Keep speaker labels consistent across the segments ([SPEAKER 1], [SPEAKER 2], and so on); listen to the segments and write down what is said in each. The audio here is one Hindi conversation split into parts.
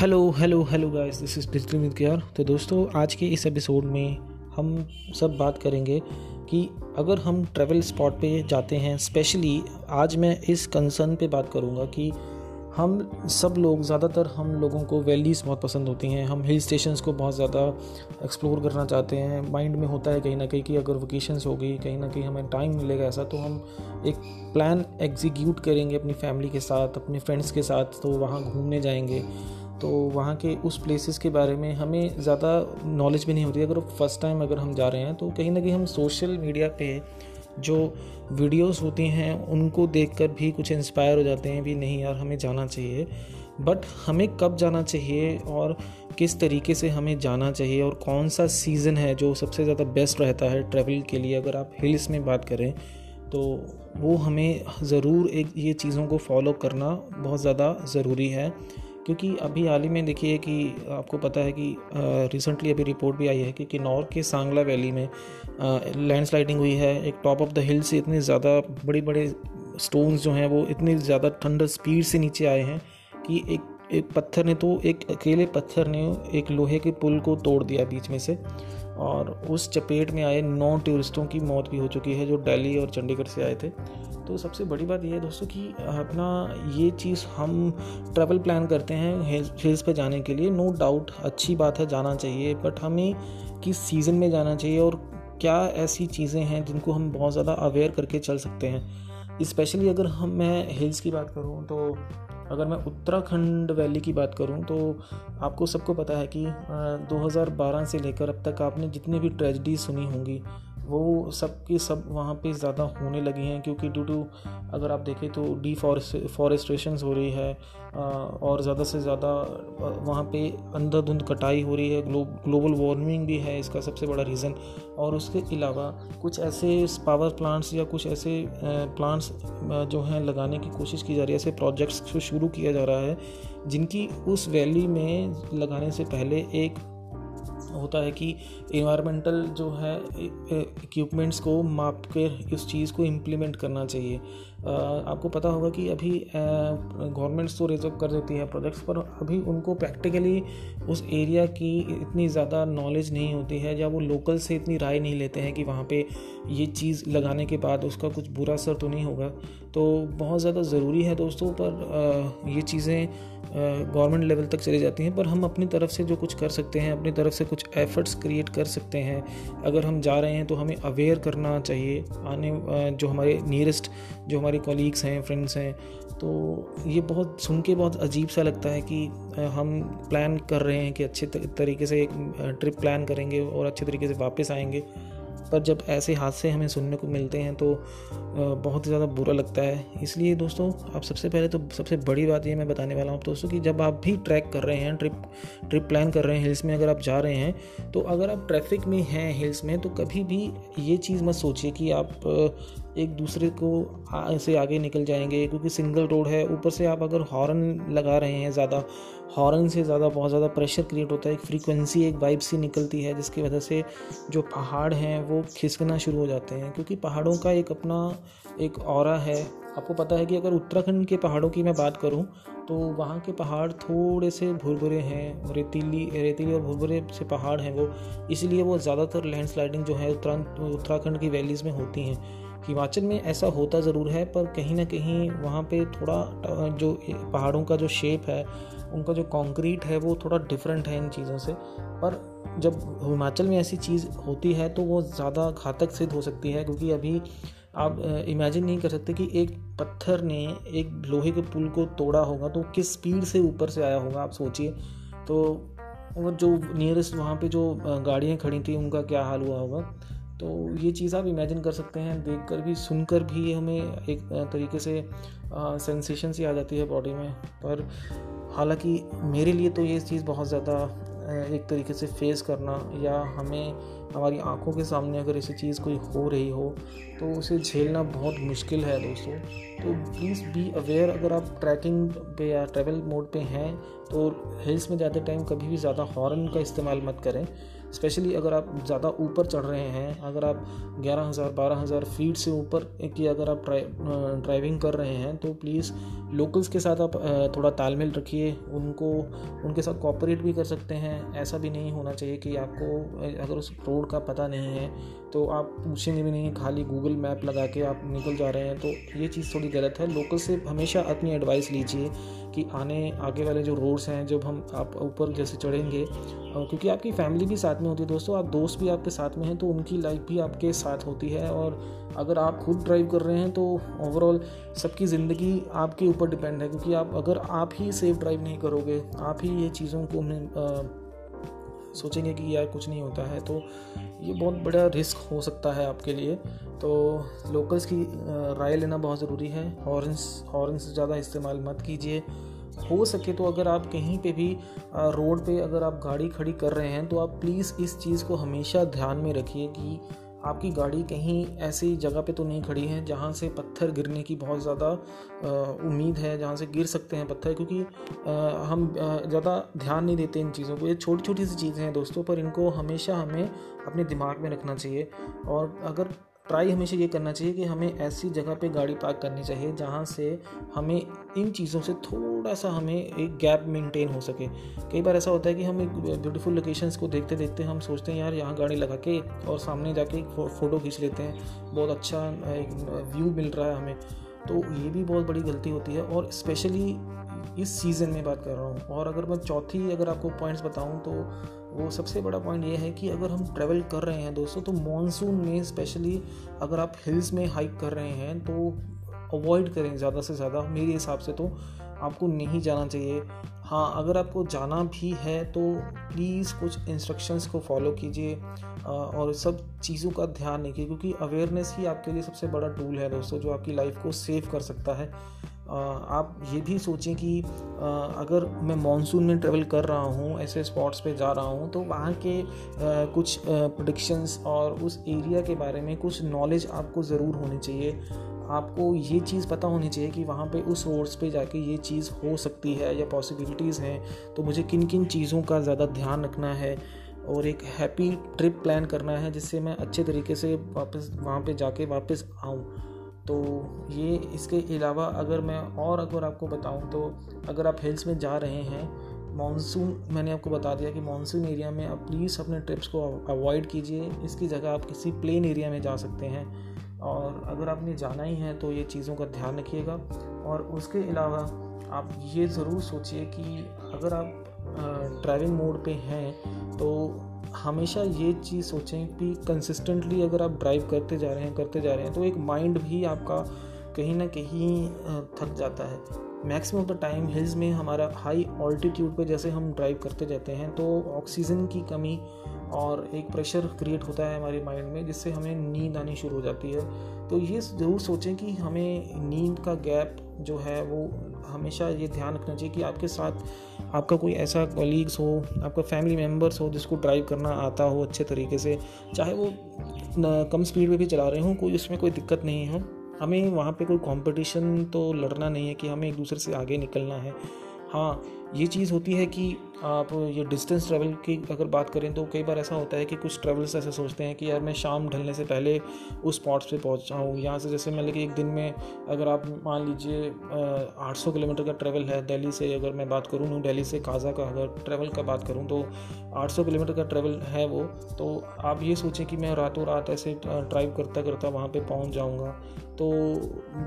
[SPEAKER 1] Hello hello hello guys this is digital with care तो दोस्तों, आज के इस एपिसोड में हम सब बात करेंगे कि अगर हम ट्रैवल स्पॉट पे जाते हैं स्पेशली आज मैं इस कंसर्न पे बात करूँगा कि हम सब लोग, ज़्यादातर हम लोगों को वैलीज़ बहुत पसंद होती हैं। हम हिल स्टेशंस को बहुत ज़्यादा एक्सप्लोर करना चाहते हैं। माइंड में होता है कहीं ना कहीं कि अगर वोकेशंस होगी कहीं ना कहीं हमें टाइम मिलेगा ऐसा तो हम एक प्लान एग्जीक्यूट करेंगे अपनी फैमिली के साथ, अपने फ्रेंड्स के साथ तो वहाँ घूमने जाएँगे। तो वहाँ के उस प्लेसेस के बारे में हमें ज़्यादा नॉलेज भी नहीं होती। अगर फ़र्स्ट टाइम अगर हम जा रहे हैं तो कहीं ना कहीं हम सोशल मीडिया पे जो वीडियोस होती हैं, उनको देखकर भी कुछ इंस्पायर हो जाते हैं भी नहीं यार, हमें जाना चाहिए। बट हमें कब जाना चाहिए और किस तरीके से हमें जाना चाहिए और कौन सा सीज़न है जो सबसे ज़्यादा बेस्ट रहता है ट्रैवल के लिए, अगर आप हिल्स में बात करें तो वो हमें ज़रूर एक ये चीज़ों को फॉलो करना बहुत ज़्यादा ज़रूरी है। क्योंकि अभी हाल ही में देखिए कि आपको पता है कि रिसेंटली अभी रिपोर्ट भी आई है कि किन्नौर के सांगला वैली में लैंडस्लाइडिंग हुई है। एक टॉप ऑफ़ द हिल से इतने ज़्यादा बड़े बड़े स्टोन्स जो हैं वो इतने ज़्यादा थंडर स्पीड से नीचे आए हैं कि एक एक पत्थर ने तो एक अकेले पत्थर ने एक लोहे के पुल को तोड़ दिया बीच में से। और उस चपेट में आए नौ टूरिस्टों की मौत भी हो चुकी है, जो दिल्ली और चंडीगढ़ से आए थे। तो सबसे बड़ी बात यह है दोस्तों कि अपना ये चीज़ हम ट्रैवल प्लान करते हैं हिल्स पे जाने के लिए। नो डाउट अच्छी बात है, जाना चाहिए बट हमें किस सीज़न में जाना चाहिए और क्या ऐसी चीज़ें हैं जिनको हम बहुत ज़्यादा अवेयर करके चल सकते हैं। स्पेशली अगर हम, मैं हिल्स की बात करूँ तो अगर मैं उत्तराखंड वैली की बात करूँ तो आपको सबको पता है कि 2012 से लेकर अब तक आपने जितनी भी ट्रेजडी सुनी होंगी वो सब के सब वहाँ पे ज़्यादा होने लगी हैं क्योंकि ड्यू टू अगर आप देखें तो डी फॉरेस्ट्रेशन हो रही है और ज़्यादा से ज़्यादा वहाँ पे अंधाधुंध कटाई हो रही है ग्लो, ग्लोबल वार्मिंग भी है इसका सबसे बड़ा रीज़न और उसके अलावा कुछ ऐसे पावर प्लांट्स या कुछ ऐसे प्लांट्स जो हैं लगाने की कोशिश की जा रही है ऐसे प्रोजेक्ट्स शुरू किया जा रहा है जिनकी उस वैली में लगाने से पहले एक होता है कि इन्वायरमेंटल जो है इक्विपमेंट्स को माप कर इस चीज़ को इम्प्लीमेंट करना चाहिए। आपको पता होगा कि अभी गवर्नमेंट्स तो रिज़र्व कर देती है प्रोजेक्ट्स पर अभी उनको प्रैक्टिकली उस एरिया की इतनी ज़्यादा नॉलेज नहीं होती है, या वो लोकल से इतनी राय नहीं लेते हैं कि वहाँ पे ये चीज़ लगाने के बाद उसका कुछ बुरा असर तो नहीं होगा। तो बहुत ज़्यादा ज़रूरी है दोस्तों, पर ये चीज़ें गवर्नमेंट लेवल तक चली जाती हैं, पर हम अपनी तरफ़ से जो कुछ कर सकते हैं, अपनी तरफ़ से कुछ एफर्ट्स क्रिएट कर सकते हैं। अगर हम जा रहे हैं तो हमें अवेयर करना चाहिए, आने जो हमारे नियरेस्ट जो हमारे कॉलीग्स हैं फ्रेंड्स हैं तो ये बहुत, सुन के बहुत अजीब सा लगता है कि हम प्लान कर रहे हैं कि अच्छे तरीके से एक ट्रिप प्लान करेंगे और अच्छे तरीके से वापस आएँगे। पर जब ऐसे हादसे हमें सुनने को मिलते हैं तो बहुत ही ज़्यादा बुरा लगता है। इसलिए दोस्तों, आप सबसे पहले तो सबसे बड़ी बात ये मैं बताने वाला हूँ दोस्तों कि जब आप भी ट्रैक कर रहे हैं ट्रिप ट्रिप प्लान कर रहे हैं हिल्स में अगर आप जा रहे हैं तो अगर आप ट्रैफ़िक में हैं हिल्स में तो कभी भी ये चीज़ मत सोचिए कि आप एक दूसरे को से आगे निकल जाएँगे, क्योंकि सिंगल रोड है। ऊपर से आप अगर हॉर्न लगा रहे हैं ज़्यादा हॉर्न से ज़्यादा, बहुत ज़्यादा प्रेशर क्रिएट होता है, एक फ्रीक्वेंसी एक वाइब सी निकलती है, जिसकी वजह से जो पहाड़ हैं वो खिसकना शुरू हो जाते हैं। क्योंकि पहाड़ों का एक अपना एक और है। आपको पता है कि अगर उत्तराखंड के पहाड़ों की मैं बात करूँ तो वहाँ के पहाड़ थोड़े से भुरभुरे हैं, रेतीली रेतीली और भुरभुरे से पहाड़ हैं वो। इसलिए वो ज़्यादातर लैंडस्लाइडिंग जो है उत्तरा, उत्तराखंड की वैलीज़ में होती हैं। हिमाचल में ऐसा होता ज़रूर है, पर कहीं ना कहीं वहाँ पे थोड़ा जो पहाड़ों का जो शेप है, उनका जो कंक्रीट है, वो थोड़ा डिफरेंट है इन चीज़ों से। पर जब हिमाचल में ऐसी चीज़ होती है तो वो ज़्यादा घातक सिद्ध हो सकती है, क्योंकि अभी आप इमेजिन नहीं कर सकते कि एक पत्थर ने एक लोहे के पुल को तोड़ा होगा तो किस स्पीड से ऊपर से आया होगा, आप सोचिए। तो और जो नियरेस्ट वहाँ पे जो गाड़ियाँ खड़ी थी, उनका क्या हाल हुआ होगा? तो ये चीज़ आप इमेजिन कर सकते हैं देख कर भी, सुनकर भी हमें एक तरीके से सेंसेशन सी आ जाती है बॉडी में। पर हालाँकि मेरे लिए तो ये चीज़ बहुत ज़्यादा एक तरीके से फेस करना या हमें हमारी आँखों के सामने अगर ऐसी चीज़ कोई हो रही हो तो उसे झेलना बहुत मुश्किल है दोस्तों। तो प्लीज़ बी अवेयर अगर आप ट्रैकिंग पे या ट्रैवल मोड पे हैं तो हिल्स में जाते टाइम कभी भी ज़्यादा हॉर्न का इस्तेमाल मत करें। स्पेशली अगर आप ज़्यादा ऊपर चढ़ रहे हैं, अगर आप ग्यारह हज़ार, बारह हज़ार फीट से ऊपर की अगर आप ड्राइविंग कर रहे हैं तो प्लीज़ लोकल्स के साथ आप थोड़ा तालमेल रखिए। उनको, उनके साथ कॉपरेट भी कर सकते हैं। ऐसा भी नहीं होना चाहिए कि आपको, अगर उस रोड का पता नहीं है तो आप पूछेंगे भी नहीं, खाली गूगल मैप लगा के आप निकल जा रहे हैं तो ये चीज़ थोड़ी गलत है। लोकल से हमेशा अपनी एडवाइस लीजिए कि आने, आगे वाले जो रोड्स हैं, जब हम आप ऊपर जैसे चढ़ेंगे क्योंकि आपकी फैमिली भी साथ में होती है दोस्तों, आप दोस्त भी आपके साथ में हैं तो उनकी लाइफ भी आपके साथ होती है, और अगर आप खुद ड्राइव कर रहे हैं तो ओवरऑल सबकी ज़िंदगी आपके ऊपर डिपेंड है, क्योंकि आप, अगर आप ही सेफ़ ड्राइव नहीं करोगे, आप ही ये चीज़ों को सोचेंगे कि यार कुछ नहीं होता है तो ये बहुत बड़ा रिस्क हो सकता है आपके लिए। तो लोकल्स की राय लेना बहुत ज़रूरी है। हॉर्न्स हॉर्नस ज़्यादा इस्तेमाल मत कीजिए। हो सके तो अगर आप कहीं पे भी रोड पे अगर आप गाड़ी खड़ी कर रहे हैं तो आप प्लीज़ इस चीज़ को हमेशा ध्यान में रखिए कि आपकी गाड़ी कहीं ऐसी जगह पे तो नहीं खड़ी है जहाँ से पत्थर गिरने की बहुत ज़्यादा उम्मीद है जहाँ से गिर सकते हैं पत्थर क्योंकि आ, हम ज़्यादा ध्यान नहीं देते इन चीज़ों को। ये छोटी छोटी सी चीज़ें हैं दोस्तों पर इनको हमेशा हमें अपने दिमाग में रखना चाहिए। और अगर ट्राई हमेशा ये करना चाहिए कि हमें ऐसी जगह पे गाड़ी पार्क करनी चाहिए जहाँ से हमें इन चीज़ों से थोड़ा सा हमें एक गैप मेंटेन हो सके। कई बार ऐसा होता है कि हम एक ब्यूटीफुल लोकेशंस को देखते देखते हम सोचते हैं, यार, यहाँ गाड़ी लगा के और सामने जाके फ़ोटो खींच लेते हैं। बहुत अच्छा एक व्यू मिल रहा है हमें। तो ये भी बहुत बड़ी गलती होती है और स्पेशली इस सीज़न में बात कर रहा हूँ। और अगर मैं चौथी अगर आपको पॉइंट्स बताऊँ तो वो सबसे बड़ा पॉइंट ये है कि अगर हम ट्रैवल कर रहे हैं दोस्तों तो मॉनसून में स्पेशली अगर आप हिल्स में हाइक कर रहे हैं तो अवॉइड करें ज़्यादा से ज़्यादा। मेरे हिसाब से तो आपको नहीं जाना चाहिए। हाँ अगर आपको जाना भी है तो प्लीज़ कुछ इंस्ट्रक्शंस को फॉलो कीजिए और सब चीज़ों का ध्यान रखिए, क्योंकि अवेयरनेस ही आपके लिए सबसे बड़ा टूल है दोस्तों, जो आपकी लाइफ को सेव कर सकता है। आप ये भी सोचें कि अगर मैं मानसून में ट्रेवल कर रहा हूँ, ऐसे स्पॉट्स पे जा रहा हूँ तो वहाँ के कुछ प्रडिक्शंस और उस एरिया के बारे में कुछ नॉलेज आपको ज़रूर होनी चाहिए। आपको ये चीज़ पता होनी चाहिए कि वहाँ पे उस रोड्स पे जाके ये चीज़ हो सकती है या पॉसिबिलिटीज़ हैं तो मुझे किन किन चीज़ों का ज़्यादा ध्यान रखना है और एक हैप्पी ट्रिप प्लान करना है जिससे मैं अच्छे तरीके से वापस, वहाँ पे जाके वापस आऊँ। तो ये इसके अलावा अगर मैं और अगर आपको बताऊँ तो अगर आप हिल्स में जा रहे हैं मानसून मैंने आपको बता दिया कि मानसून एरिया में आप प्लीज़ अपने ट्रिप्स को अवॉइड कीजिए। इसकी जगह आप किसी प्लेन एरिया में जा सकते हैं। और अगर आपने जाना ही है तो ये चीज़ों का ध्यान रखिएगा। और उसके अलावा आप ये ज़रूर सोचिए कि अगर आप ड्राइविंग मोड पे हैं तो हमेशा ये चीज़ सोचें कि कंसिस्टेंटली अगर आप ड्राइव करते जा रहे हैं, करते जा रहे हैं तो एक माइंड भी आपका कहीं ना कहीं थक जाता है। Maximum of the time hills में हमारा हाई ऑल्टीट्यूड पे जैसे हम ड्राइव करते जाते हैं तो ऑक्सीजन की कमी और एक प्रेशर क्रिएट होता है हमारे माइंड में, जिससे हमें नींद आनी शुरू हो जाती है। तो ये ज़रूर सोचें कि हमें नींद का गैप जो है, वो हमेशा ये ध्यान रखना चाहिए कि आपके साथ आपका कोई ऐसा कॉलीग्स हो, आपका फैमिली मेंबर्स हो, जिसको ड्राइव करना आता हो अच्छे तरीके से, चाहे वो कम स्पीड पे भी चला रहे हों, कोई उसमें कोई दिक्कत नहीं हो। हमें वहाँ पे कोई कंपटीशन तो लड़ना नहीं है कि हमें एक दूसरे से आगे निकलना है। हाँ ये चीज़ होती है कि आप ये डिस्टेंस ट्रैवल की अगर बात करें तो कई बार ऐसा होता है कि कुछ ट्रैवल्स ऐसे सोचते हैं कि यार मैं शाम ढलने से पहले उस स्पॉट्स पे पहुँच जाऊँ। यहाँ से जैसे मतलब कि एक दिन में अगर आप मान लीजिए 800 किलोमीटर का ट्रैवल है दिल्ली से, अगर मैं बात करूँ न्यू दिल्ली से, काजा का अगर ट्रैवल का बात करूँ तो 800 किलोमीटर का ट्रैवल है वो। तो आप ये सोचें कि मैं रातों रात ऐसे ड्राइव करता करता वहाँ पर पहुँच जाऊँगा। तो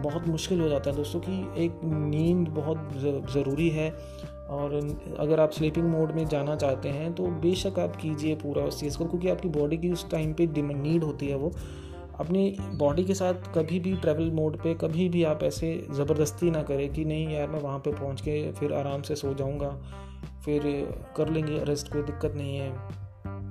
[SPEAKER 1] बहुत मुश्किल हो जाता है दोस्तों कि एक नींद बहुत ज़रूरी है। और अगर आप स्लीपिंग मोड में जाना चाहते हैं तो बेशक आप कीजिए पूरा उस चीज़ को, क्योंकि आपकी बॉडी की उस टाइम पे डिमांड नीड होती है वो। अपनी बॉडी के साथ कभी भी ट्रैवल मोड पे कभी भी आप ऐसे ज़बरदस्ती ना करें कि नहीं यार, मैं वहाँ पे पहुँच के फिर आराम से सो जाऊँगा, फिर कर लेंगे रेस्ट कोई दिक्कत नहीं है।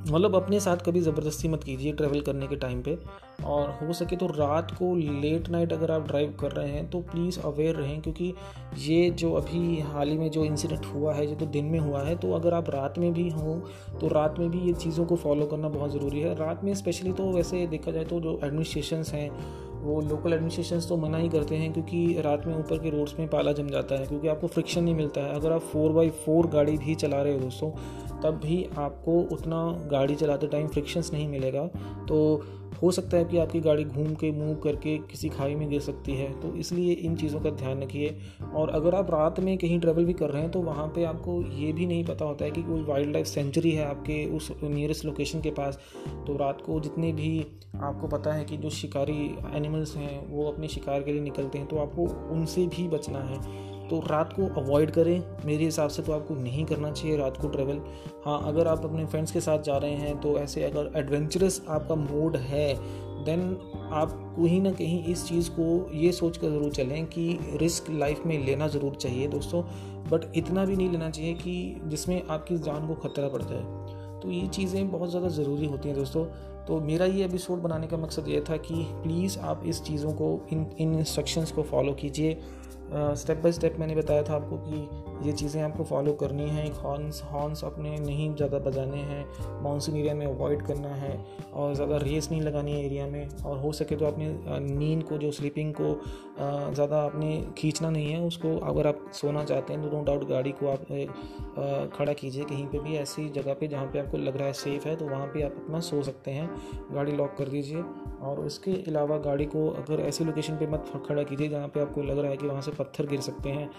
[SPEAKER 1] मतलब अपने साथ कभी ज़बरदस्ती मत कीजिए ट्रैवल करने के टाइम पे। और हो सके तो रात को लेट नाइट अगर आप ड्राइव कर रहे हैं तो प्लीज़ अवेयर रहें क्योंकि ये जो अभी हाल ही में जो इंसिडेंट हुआ है जो तो दिन में हुआ है तो अगर आप रात में भी हों तो रात में भी ये चीज़ों को फॉलो करना बहुत ज़रूरी है। रात में स्पेशली तो वैसे देखा जाए तो जो एडमिनिस्ट्रेशन हैं वो लोकल एडमिनिस्ट्रेशन तो मना ही करते हैं क्योंकि रात में ऊपर के रोड्स में पाला जम जाता है, क्योंकि आपको फ्रिक्शन नहीं मिलता है। अगर आप फोर बाई फोर गाड़ी भी चला रहे हो दोस्तों, तब भी आपको उतना गाड़ी चलाते टाइम फ्रिक्शंस नहीं मिलेगा। तो हो सकता है कि आपकी गाड़ी घूम के मूव करके किसी खाई में गिर सकती है तो इसलिए इन चीज़ों का ध्यान रखिए। और अगर आप रात में कहीं ट्रैवल भी कर रहे हैं तो वहाँ पे आपको ये भी नहीं पता होता है कि कोई वाइल्ड लाइफ सेंचुरी है आपके उस नियरेस्ट लोकेशन के पास। तो रात को जितने भी आपको पता है कि जो शिकारी एनिमल्स हैं, वो अपने शिकार के लिए निकलते हैं तो आपको उनसे भी बचना है। तो रात को अवॉइड करें। मेरे हिसाब से तो आपको नहीं करना चाहिए रात को ट्रैवल हाँ अगर आप अपने फ्रेंड्स के साथ जा रहे हैं तो ऐसे अगर एडवेंचरस आपका मूड है देन आप कहीं ना कहीं इस चीज़ को ये सोच कर ज़रूर चलें कि रिस्क लाइफ में लेना ज़रूर चाहिए दोस्तों। बट इतना भी नहीं लेना चाहिए कि जिसमें आपकी जान को खतरा पड़ता है तो ये चीज़ें बहुत ज़्यादा ज़रूरी होती हैं दोस्तों। तो मेरा ये एपिसोड बनाने का मकसद ये था कि प्लीज़ आप इस चीज़ों को, इन इन इंस्ट्रक्शंस को फॉलो कीजिए। स्टेप बाय स्टेप मैंने बताया था आपको कि ये चीज़ें आपको फॉलो करनी है। हॉर्न्स हॉर्न्स अपने नहीं ज़्यादा बजाने हैं। मानसून एरिया में अवॉइड करना है और ज़्यादा रेस नहीं लगानी है एरिया में। और हो सके तो अपने नींद को, जो स्लीपिंग को ज़्यादा आपने खींचना नहीं है। उसको अगर आप सोना चाहते हैं तो नो डाउट गाड़ी को आप खड़ा कीजिए। कहीं पर भी ऐसी जगह पर जहाँ पर आपको लग रहा है सेफ़ है तो वहाँ पर आप अपना सो सकते हैं। गाड़ी लॉक कर दीजिए। और उसके अलावा गाड़ी को अगर ऐसी लोकेशन पे मत खड़ा कीजिए जहाँ पे आपको लग रहा है कि वहाँ से पत्थर गिर सकते हैं।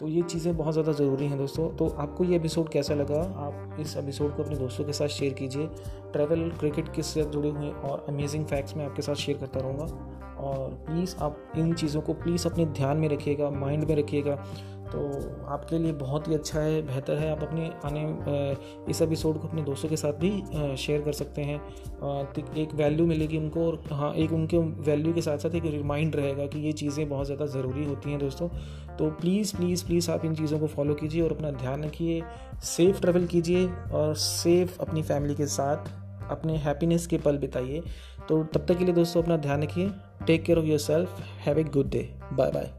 [SPEAKER 1] तो ये चीज़ें बहुत ज़्यादा ज़रूरी हैं दोस्तों। तो आपको ये एपिसोड कैसा लगा? आप इस एपिसोड को अपने दोस्तों के साथ शेयर कीजिए। ट्रैवल क्रिकेट के साथ जुड़े हुए और अमेजिंग फैक्ट्स मैं आपके साथ शेयर करता रहूँगा। और प्लीज़ आप इन चीज़ों को प्लीज़ अपने ध्यान में रखिएगा माइंड में रखिएगा। तो आपके लिए बहुत ही अच्छा है, बेहतर है। आप अपने आने इस एपिसोड को अपने दोस्तों के साथ भी शेयर कर सकते हैं। तो एक वैल्यू मिलेगी उनको और हाँ एक उनके वैल्यू के साथ साथ एक रिमाइंड रहेगा कि ये चीज़ें बहुत ज़्यादा ज़रूरी होती हैं दोस्तों। तो प्लीज़ प्लीज़ प्लीज़ आप इन चीज़ों को फॉलो कीजिए और अपना ध्यान रखिए। सेफ़ ट्रैवल कीजिए और सेफ़ अपनी फैमिली के साथ अपने हैप्पीनेस के पल बिताइए। तो तब तक के लिए दोस्तों अपना ध्यान रखिए। Take care of your self have a good day bye bye